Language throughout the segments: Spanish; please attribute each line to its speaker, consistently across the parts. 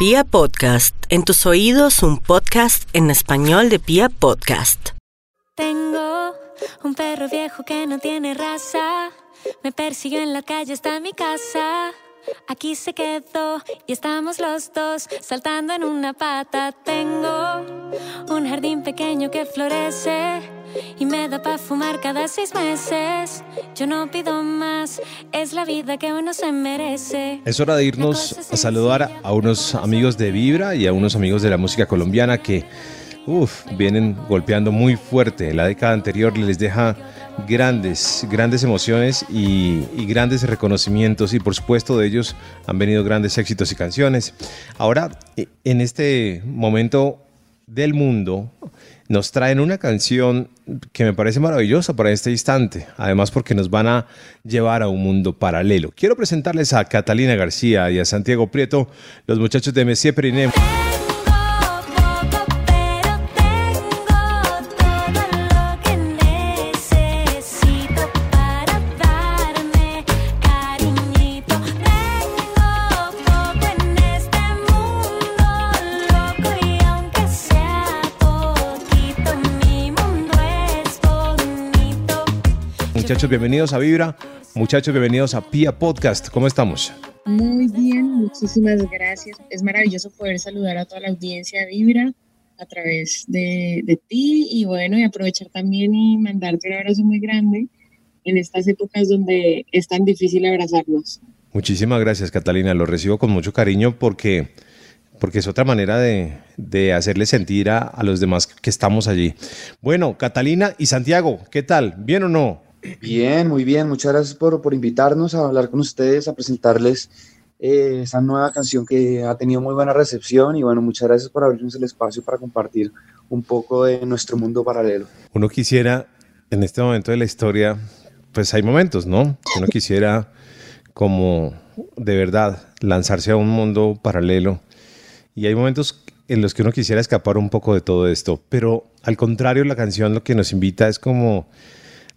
Speaker 1: Pia Podcast, en tus oídos un podcast en español de Pia Podcast.
Speaker 2: Tengo un perro viejo que no tiene raza, me persiguió en la calle hasta mi casa. Aquí se quedó y estamos los dos saltando en una pata. Tengo un jardín pequeño que florece y me da para fumar cada seis meses. Yo no pido más, es la vida que uno se merece.
Speaker 3: Es hora de irnos a saludar a unos amigos de Vibra y a unos amigos de la música colombiana que uf, vienen golpeando muy fuerte. La década anterior les deja grandes, grandes emociones y, grandes reconocimientos y por supuesto de ellos han venido grandes éxitos y canciones. Ahora, e, en este momento del mundo, nos traen una canción que me parece maravillosa para este instante, además porque nos van a llevar a un mundo paralelo. Quiero presentarles a Catalina García y a Santiago Prieto, los muchachos de Messier Periné. Muchachos, bienvenidos a Vibra. Muchachos, bienvenidos a Pia Podcast. ¿Cómo estamos?
Speaker 4: Muy bien, muchísimas gracias. Es maravilloso poder saludar a toda la audiencia de Vibra a través de, de ti y bueno, y aprovechar también y mandarte un abrazo muy grande en estas épocas donde es tan difícil abrazarnos.
Speaker 3: Muchísimas gracias, Catalina. Lo recibo con mucho cariño porque porque es otra manera de, de hacerle sentir a, a, los demás que estamos allí. Bueno, Catalina y Santiago, ¿qué tal? ¿Bien o no?
Speaker 5: Bien, muy bien. Muchas gracias por, por invitarnos a hablar con ustedes, a presentarles eh, esa nueva canción que ha tenido muy buena recepción y bueno, muchas gracias por abrirnos el espacio para compartir un poco de nuestro mundo paralelo.
Speaker 3: Uno quisiera, en este momento de la historia, pues hay momentos, ¿no? Uno quisiera como de verdad lanzarse a un mundo paralelo y hay momentos en los que uno quisiera escapar un poco de todo esto, pero al contrario la canción lo que nos invita es como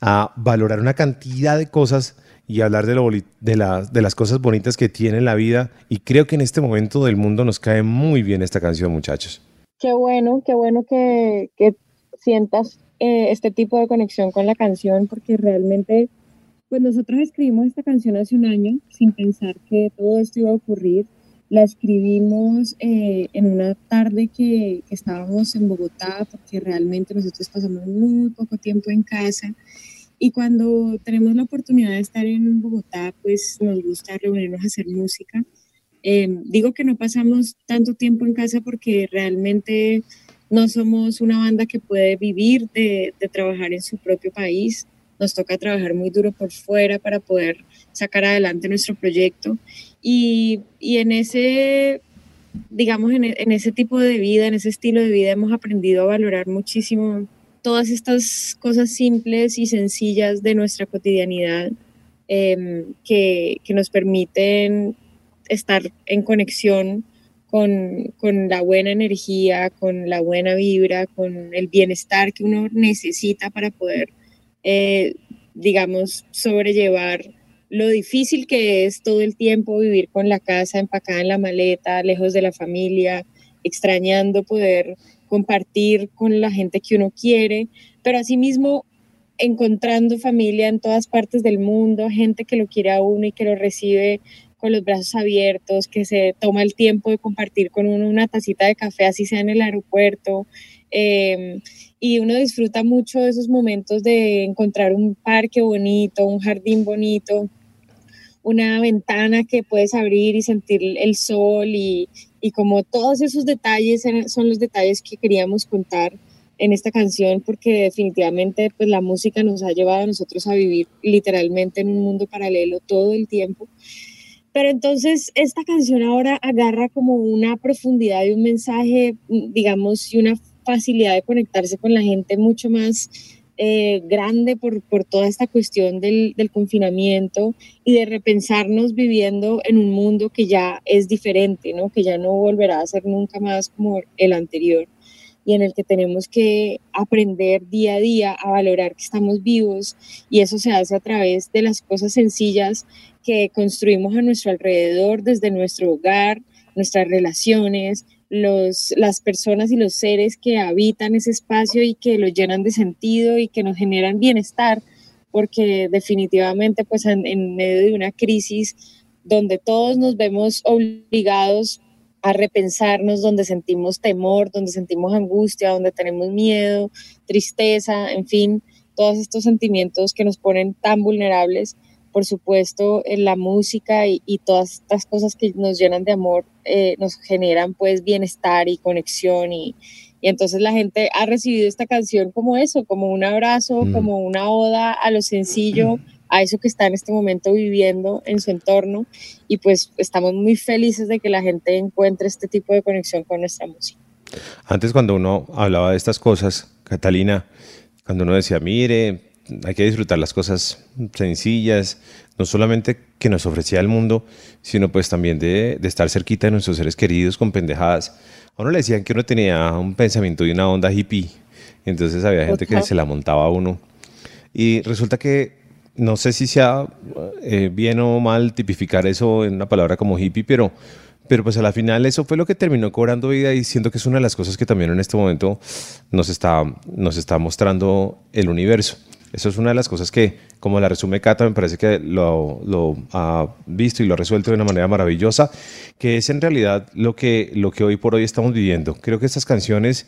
Speaker 3: a valorar una cantidad de cosas y hablar de, las cosas bonitas que tiene la vida. Y creo que en este momento del mundo nos cae muy bien esta canción, muchachos.
Speaker 4: Qué bueno, qué bueno que, que sientas eh, este tipo de conexión con la canción, porque realmente, pues nosotros escribimos esta canción hace un año sin pensar que todo esto iba a ocurrir. La escribimos eh, en una tarde que, que estábamos en Bogotá, porque realmente nosotros pasamos muy poco tiempo en casa y cuando tenemos la oportunidad de estar en Bogotá, pues nos gusta reunirnos a hacer música. Eh, digo que no pasamos tanto tiempo en casa porque realmente no somos una banda que puede vivir de, de, trabajar en su propio país. Nos toca trabajar muy duro por fuera para poder sacar adelante nuestro proyecto. Y, y en ese, digamos, en, en ese tipo de vida, en ese estilo de vida, hemos aprendido a valorar muchísimo todas estas cosas simples y sencillas de nuestra cotidianidad eh, que, que, nos permiten estar en conexión con, con, la buena energía, con la buena vibra, con el bienestar que uno necesita para poder, eh, digamos, sobrellevar lo difícil que es todo el tiempo vivir con la casa empacada en la maleta, lejos de la familia, extrañando poder compartir con la gente que uno quiere, pero asimismo encontrando familia en todas partes del mundo, gente que lo quiere a uno y que lo recibe con los brazos abiertos, que se toma el tiempo de compartir con uno una tacita de café, así sea en el aeropuerto. Eh, y uno disfruta mucho de esos momentos de encontrar un parque bonito, un jardín bonito, una ventana que puedes abrir y sentir el sol y, y como todos esos detalles son los detalles que queríamos contar en esta canción porque definitivamente pues la música nos ha llevado a nosotros a vivir literalmente en un mundo paralelo todo el tiempo. Pero entonces esta canción ahora agarra como una profundidad y un mensaje, digamos, y una facilidad de conectarse con la gente mucho más eh, grande por, por, toda esta cuestión del, del, confinamiento y de repensarnos viviendo en un mundo que ya es diferente, ¿no? que ya no volverá a ser nunca más como el anterior y en el que tenemos que aprender día a día a valorar que estamos vivos y eso se hace a través de las cosas sencillas que construimos a nuestro alrededor, desde nuestro hogar, nuestras relaciones, los, las personas y los seres que habitan ese espacio y que lo llenan de sentido y que nos generan bienestar, porque definitivamente pues en, en medio de una crisis donde todos nos vemos obligados a repensarnos, donde sentimos temor, donde sentimos angustia, donde tenemos miedo, tristeza, en fin, todos estos sentimientos que nos ponen tan vulnerables, por supuesto, en la música y, todas estas cosas que nos llenan de amor eh, nos generan pues bienestar y conexión y, y, entonces la gente ha recibido esta canción como eso, como un abrazo, mm. como una oda a lo sencillo, a eso que está en este momento viviendo en su entorno y pues estamos muy felices de que la gente encuentre este tipo de conexión con nuestra música.
Speaker 3: Antes cuando uno hablaba de estas cosas, Catalina, cuando uno decía, mire, hay que disfrutar las cosas sencillas, no solamente que nos ofrecía el mundo, sino pues también de, estar cerquita de nuestros seres queridos con pendejadas. A uno le decían que uno tenía un pensamiento y una onda hippie, entonces había gente que se la montaba a uno. Y resulta que, no sé si sea eh, bien o mal tipificar eso en una palabra como hippie, pero pero pues a la final eso fue lo que terminó cobrando vida y siento que es una de las cosas que también en este momento nos está, nos está mostrando el universo. Eso es una de las cosas que, como la resume Cata, me parece que lo, ha visto y lo ha resuelto de una manera maravillosa, que es en realidad lo que, lo que hoy por hoy estamos viviendo. Creo que estas canciones,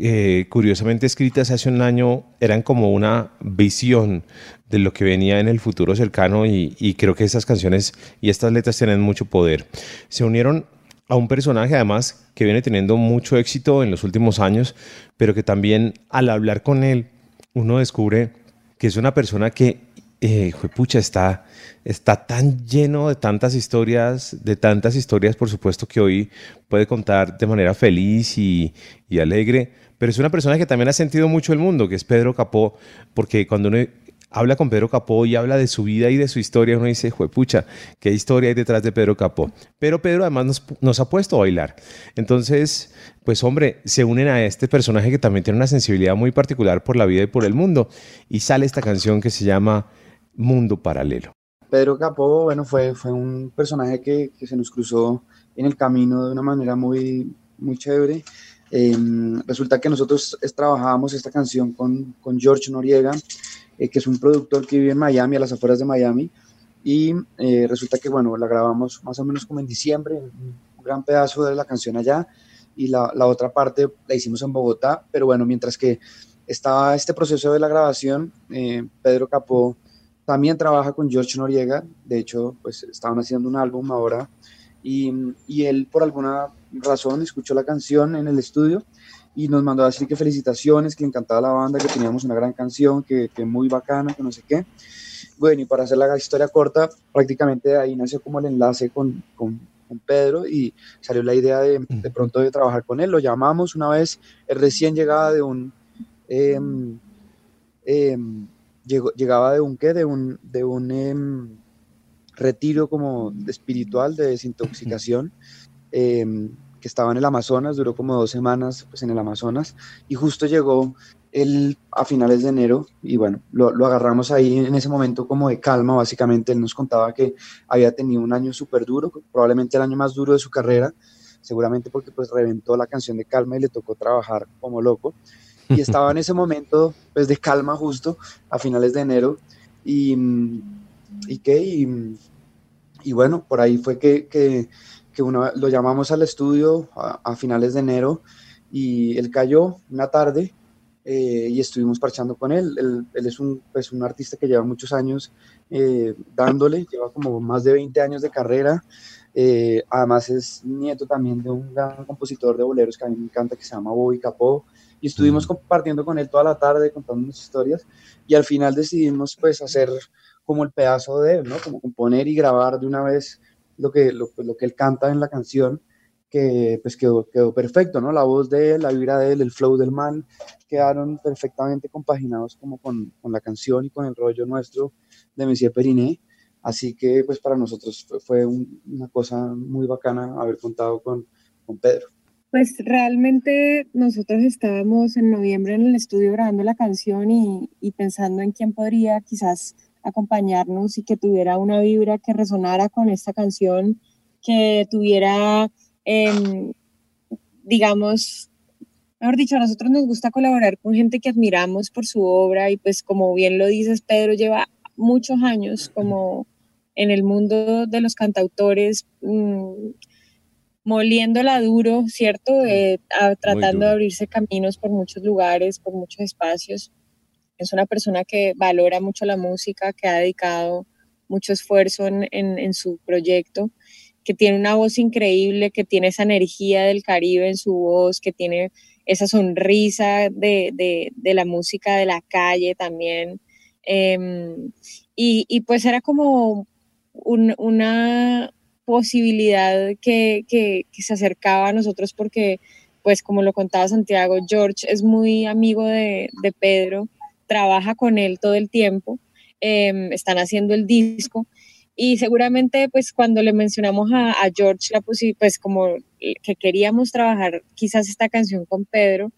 Speaker 3: eh, curiosamente escritas hace un año, eran como una visión de lo que venía en el futuro cercano y, y creo que estas canciones y estas letras tienen mucho poder. Se unieron a un personaje además que viene teniendo mucho éxito en los últimos años, pero que también al hablar con él uno descubre que es una persona que, eh, pucha, está, está tan lleno de tantas historias, de tantas historias, por supuesto, que hoy puede contar de manera feliz y, y alegre, pero es una persona que también ha sentido mucho el mundo, que es Pedro Capó, porque cuando uno habla con Pedro Capó y habla de su vida y de su historia, uno dice, pucha, qué historia hay detrás de Pedro Capó. Pero Pedro además nos, nos, ha puesto a bailar. Entonces, pues hombre, se unen a este personaje que también tiene una sensibilidad muy particular por la vida y por el mundo. Y sale esta canción que se llama Mundo Paralelo.
Speaker 5: Pedro Capó, bueno, fue, un personaje que, que se nos cruzó en el camino de una manera muy, muy chévere. Em, resulta que nosotros trabajábamos esta canción con, con George Noriega, eh, que es un productor que vive en Miami, a las afueras de Miami, y eh, resulta que, bueno, la grabamos más o menos como en diciembre, un gran pedazo de la canción allá, y la, la otra parte la hicimos en Bogotá, pero bueno, mientras que estaba este proceso de la grabación, eh, Pedro Capó también trabaja con George Noriega, de hecho, pues estaban haciendo un álbum ahora, y, y él por alguna razón escuchó la canción en el estudio y nos mandó a decir que felicitaciones, que le encantaba la banda, que teníamos una gran canción, que, que muy bacana, que no sé qué. Bueno, y para hacer la historia corta, prácticamente de ahí nació como el enlace con, con, con Pedro y salió la idea de, de, pronto de trabajar con él. Lo llamamos una vez, él recién llegaba de un... Eh, eh, llegó, llegaba de un qué, de un, de un eh, retiro como espiritual de desintoxicación que estaba en el Amazonas, duró como dos semanas pues, en el Amazonas y justo llegó él a finales de enero y bueno, lo, lo, agarramos ahí en ese momento como de calma, básicamente. Él nos contaba que había tenido un año súper duro, probablemente el año más duro de su carrera, seguramente porque pues reventó la canción de calma y le tocó trabajar como loco. Y estaba en ese momento pues de calma justo a finales de enero y, y qué y, y bueno, por ahí fue que, que que uno, lo llamamos al estudio a, finales de enero y él cayó una tarde eh, y estuvimos parchando con él. Él, él es un, pues, un, artista que lleva muchos años eh, dándole, lleva como más de 20 años de carrera. Eh, además es nieto también de un gran compositor de boleros que a mí me encanta, que se llama Bobby Capó. Y estuvimos compartiendo con él toda la tarde, contando unas historias. Y al final decidimos pues hacer como el pedazo de él, ¿no? Como componer y grabar de una vez lo que, lo, lo, que él canta en la canción, que pues quedó, quedó perfecto, ¿no? La voz de él, la vibra de él, el flow del man, quedaron perfectamente compaginados como con, con la canción y con el rollo nuestro de Messier Periné. Así que pues para nosotros fue, fue un, una cosa muy bacana haber contado con, con Pedro.
Speaker 4: Pues realmente nosotros estábamos en noviembre en el estudio grabando la canción y, y pensando en quién podría quizás acompañarnos y que tuviera una vibra que resonara con esta canción que tuviera, em, digamos, mejor dicho, a nosotros nos gusta colaborar con gente que admiramos por su obra y pues como bien lo dices, Pedro lleva muchos años como en el mundo de los cantautores, mm, moliéndola duro, ¿cierto? Eh, tratando de abrirse caminos por muchos lugares, por muchos espacios. Es una persona que valora mucho la música, que ha dedicado mucho esfuerzo en, su proyecto, que tiene una voz increíble, que tiene esa energía del Caribe en su voz, que tiene esa sonrisa de, la música de la calle también. Em, y, pues era como una posibilidad que, se acercaba a nosotros porque, pues como lo contaba Santiago, George es muy amigo de Pedro, trabaja con él todo el tiempo, eh, están haciendo el disco y seguramente pues cuando le mencionamos a, George la pues como que queríamos trabajar quizás esta canción con Pedro,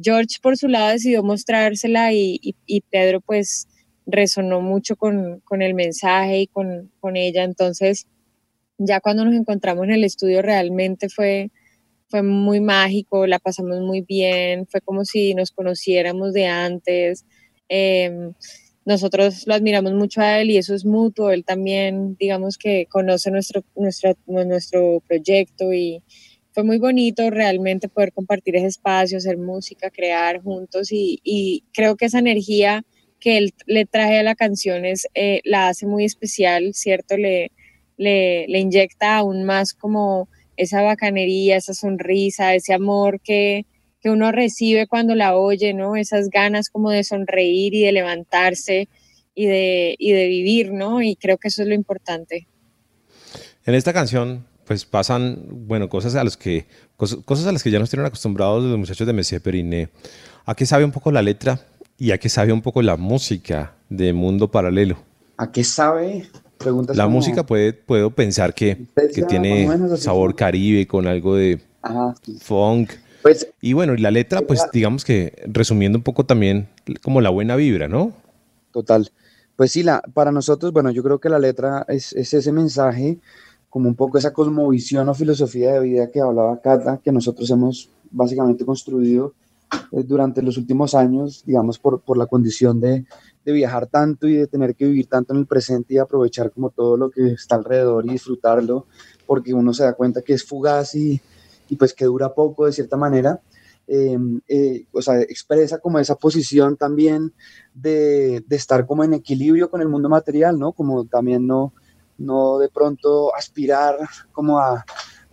Speaker 4: George por su lado decidió mostrársela y, y, y Pedro pues resonó mucho con, con el mensaje y con, con, ella. Entonces, ya cuando nos encontramos en el estudio realmente fue, fue muy mágico, la pasamos muy bien, fue como si nos conociéramos de antes. Eh, nosotros lo admiramos mucho a él y eso es mutuo. Él también, digamos que conoce nuestro, nuestro, nuestro proyecto y fue muy bonito realmente poder compartir ese espacio, hacer música, crear juntos y, y creo que esa energía que él le traje a la canción es, eh, la hace muy especial, ¿cierto? Le, le, le, inyecta aún más como esa bacanería, esa sonrisa, ese amor que, que uno recibe cuando la oye, ¿no? Esas ganas como de sonreír y de levantarse y de, y de vivir, ¿no? Y creo que eso es lo importante.
Speaker 3: En esta canción, pues pasan, bueno, cosas a las que, cosas, cosas a las que ya nos tienen acostumbrados los muchachos de Messier Periné. ¿A qué sabe un poco la letra y a qué sabe un poco la música de Mundo Paralelo?
Speaker 5: ¿A qué sabe? Preguntas
Speaker 3: la como... música puede, puedo pensar que, que tiene sabor caribe con algo de Ajá, sí. funk. Pues, y bueno, y la letra, pues digamos que resumiendo un poco también como la buena vibra, ¿no?
Speaker 5: Total. Pues sí, la, para nosotros, bueno, yo creo que la letra es, es ese mensaje, como un poco esa cosmovisión o filosofía de vida que hablaba Cata, que nosotros hemos básicamente construido eh, durante los últimos años, digamos, por, por la condición de, de, viajar tanto y de tener que vivir tanto en el presente y aprovechar como todo lo que está alrededor y disfrutarlo, porque uno se da cuenta que es fugaz y, y pues que dura poco de cierta manera. Eh, eh, o sea, expresa como esa posición también de, de, estar como en equilibrio con el mundo material, ¿no? Como también no, no de pronto aspirar como a,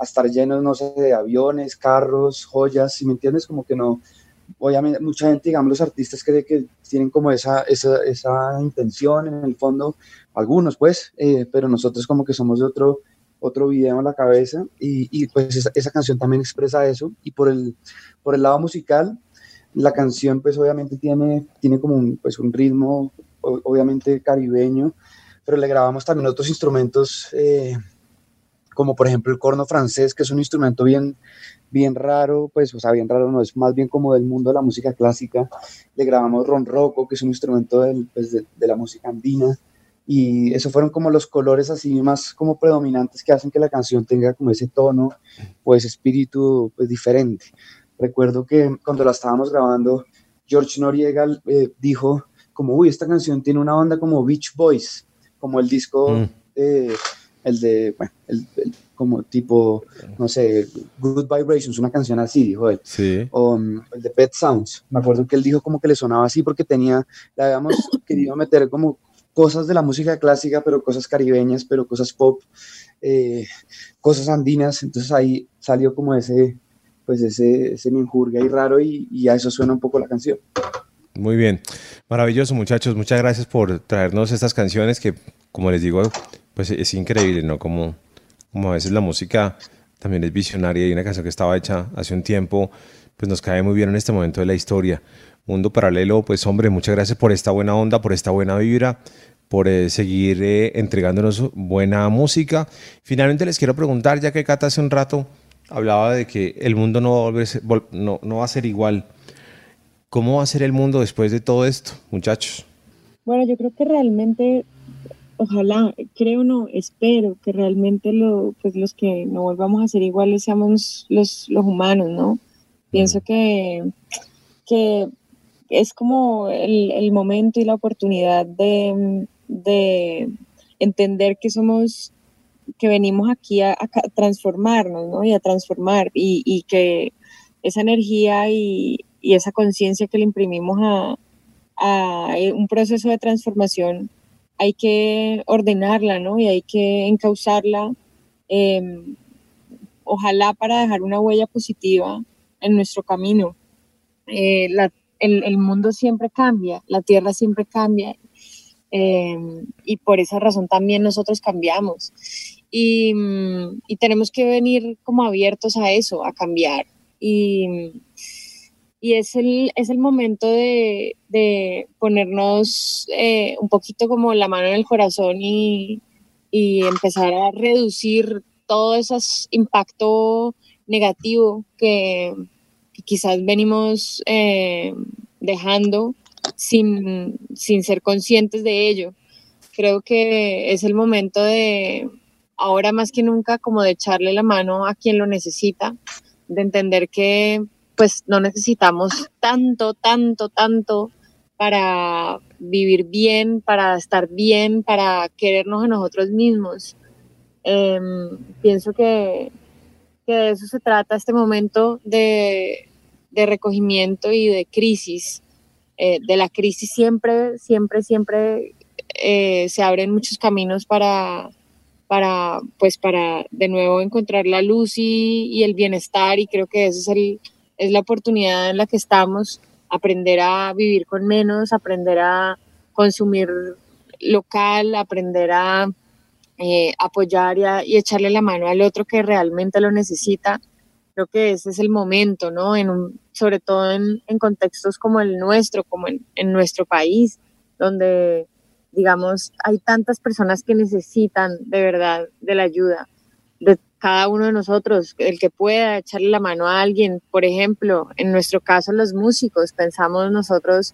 Speaker 5: estar llenos, no sé, de aviones, carros, joyas, si me entiendes, como que no, obviamente mucha gente, digamos, los artistas creen que tienen como esa, esa, esa intención en el fondo, algunos pues, eh, pero nosotros como que somos de otro, otro video en la cabeza y, y pues esa, esa, canción también expresa eso y por el, por el lado musical, la canción pues obviamente tiene, tiene como un, pues, un ritmo obviamente caribeño, pero le grabamos también otros instrumentos eh, como por ejemplo el corno francés, que es un instrumento bien, bien raro, pues, o sea, bien raro, no, es más bien como del mundo de la música clásica. Le grabamos ronroco, que es un instrumento del, pues, de, de, la música andina. Y eso fueron como los colores así más como predominantes que hacen que la canción tenga como ese tono, pues espíritu pues diferente. Recuerdo que cuando la estábamos grabando, George Noriega eh, dijo como, uy, esta canción tiene una onda como Beach Boys, como el disco... Mm. Eh, el de, bueno, el, el, como tipo, no sé, Good Vibrations, una canción así, dijo él.
Speaker 3: Sí.
Speaker 5: O um, el de Pet Sounds. Me acuerdo que él dijo como que le sonaba así porque tenía, le habíamos querido meter como cosas de la música clásica, pero cosas caribeñas, pero cosas pop, eh, cosas andinas. Entonces ahí salió como ese, pues ese, ese menjurga y raro y, y a eso suena un poco la canción.
Speaker 3: Muy bien, maravilloso muchachos, muchas gracias por traernos estas canciones que, como les digo, pues es increíble, ¿no? Como, como a veces la música también es visionaria y una canción que estaba hecha hace un tiempo, pues nos cae muy bien en este momento de la historia. Mundo Paralelo, pues hombre, muchas gracias por esta buena onda, por esta buena vibra, por eh, seguir eh, entregándonos buena música. Finalmente les quiero preguntar, ya que Cata hace un rato hablaba de que el mundo no va a, no, va a ser igual. ¿Cómo va a ser el mundo después de todo esto, muchachos?
Speaker 4: Bueno, yo creo que realmente, ojalá, creo no, espero que realmente lo, pues los que no volvamos a ser iguales seamos los, los humanos, ¿no? Pienso que, que es como el, el momento y la oportunidad de, de, entender que somos, que venimos aquí a, transformarnos, ¿no? Y a transformar y, y que esa energía y, y esa conciencia que le imprimimos a, a un proceso de transformación hay que ordenarla, ¿no? Y hay que encauzarla, eh, ojalá para dejar una huella positiva en nuestro camino. Eh, el, mundo siempre cambia, la tierra siempre cambia eh, y por esa razón también nosotros cambiamos. Y, y, tenemos que venir como abiertos a eso, a cambiar. Y, y es el, es el momento de, de ponernos eh, un poquito como la mano en el corazón y, y empezar a reducir todo ese impacto negativo que, quizás venimos eh, dejando sin, sin ser conscientes de ello. Creo que es el momento de, ahora más que nunca, como de echarle la mano a quien lo necesita, de entender que pues no necesitamos tanto, tanto, tanto para vivir bien, para estar bien, para querernos a nosotros mismos. Eh, pienso que, que, de eso se trata este momento de, de recogimiento y de crisis. Eh, de la crisis siempre, siempre, siempre eh, se abren muchos caminos para, para, pues para de nuevo encontrar la luz y, el bienestar y creo que ese es el, es la oportunidad en la que estamos, aprender a vivir con menos, aprender a consumir local, aprender a eh, apoyar y, a, y, echarle la mano al otro que realmente lo necesita. Creo que ese es el momento, ¿no? En un, sobre todo en, en, contextos como el nuestro, como en, en nuestro país, donde, digamos, hay tantas personas que necesitan de verdad de la ayuda de cada uno de nosotros, el que pueda echarle la mano a alguien, por ejemplo, en nuestro caso los músicos, pensamos nosotros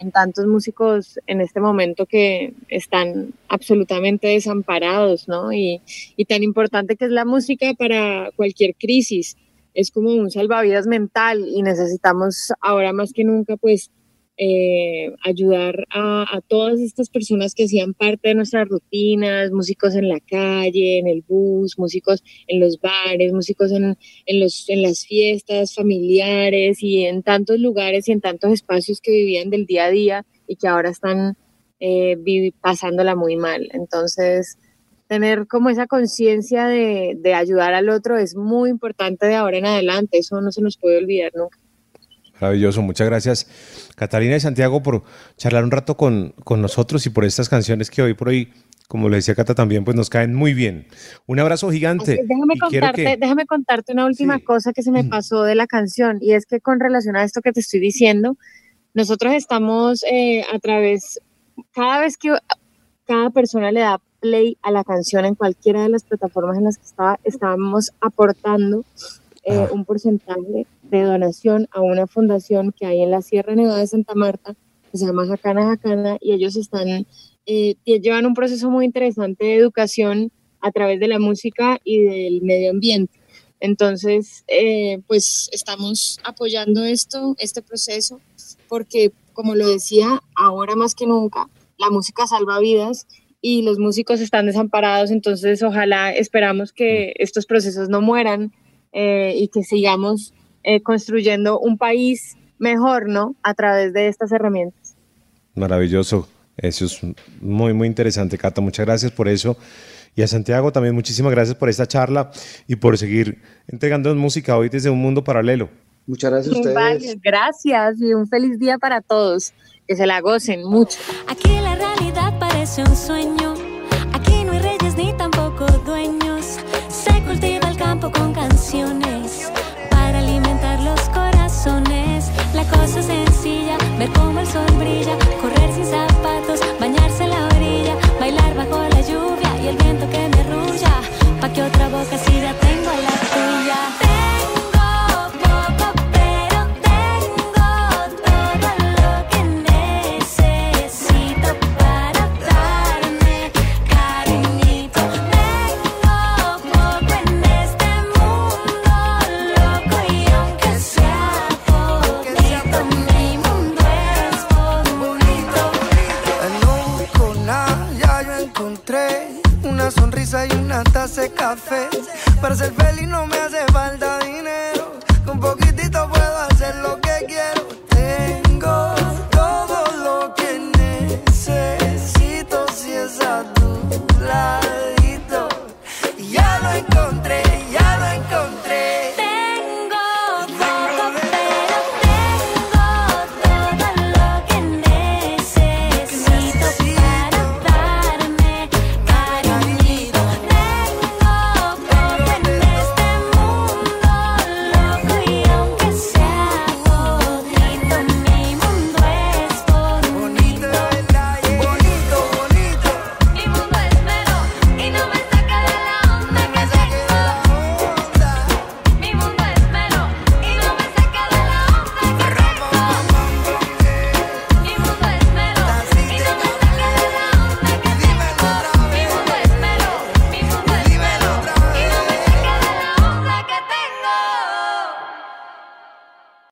Speaker 4: en tantos músicos en este momento que están absolutamente desamparados, ¿no? Y, y tan importante que es la música para cualquier crisis, es como un salvavidas mental y necesitamos ahora más que nunca pues eh, ayudar a, todas estas personas que hacían parte de nuestras rutinas, músicos en la calle, en el bus, músicos en los bares, músicos en, en, los, en las fiestas familiares y en tantos lugares y en tantos espacios que vivían del día a día y que ahora están eh, pasándola muy mal. Entonces, tener como esa conciencia de, de ayudar al otro es muy importante de ahora en adelante, eso no se nos puede olvidar nunca.
Speaker 3: Maravilloso, muchas gracias Catalina y Santiago por charlar un rato con, con, nosotros y por estas canciones que hoy por hoy, como le decía Cata también, pues nos caen muy bien. Un abrazo gigante.
Speaker 4: Déjame, contarte, que... déjame contarte una última sí. cosa que se me pasó de la canción y es que con relación a esto que te estoy diciendo, nosotros estamos eh, a través, cada vez que cada persona le da play a la canción en cualquiera de las plataformas en las que estaba, estábamos aportando eh, un porcentaje de donación a una fundación que hay en la Sierra Nevada de Santa Marta, que se llama Jacana Jacana, y ellos están, eh, llevan un proceso muy interesante de educación a través de la música y del medio ambiente. Entonces, eh, pues estamos apoyando esto, este proceso, porque como lo decía, ahora más que nunca, la música salva vidas y los músicos están desamparados, entonces ojalá esperamos que estos procesos no mueran, eh, y que sigamos eh, construyendo un país mejor, ¿no? A través de estas herramientas.
Speaker 3: Maravilloso. Eso es muy, muy interesante, Cata. Muchas gracias por eso. Y a Santiago también muchísimas gracias por esta charla y por seguir entregando música hoy desde un mundo paralelo.
Speaker 5: Muchas gracias a ustedes.
Speaker 4: Vale, gracias y un feliz día para todos. Que se la gocen mucho.
Speaker 2: Aquí la realidad parece un sueño. Aquí no hay reyes ni tampoco dueños. Se cultiva el campo con canciones para alimentar los corazones. La cosa sencilla, ver cómo el sol brilla, correr sin zapatos, bañarse en la orilla, bailar bajo la lluvia y el viento que me arrulla, pa' que otra boca siga tengo la tuya.
Speaker 6: Taza de café. Para ser feliz no me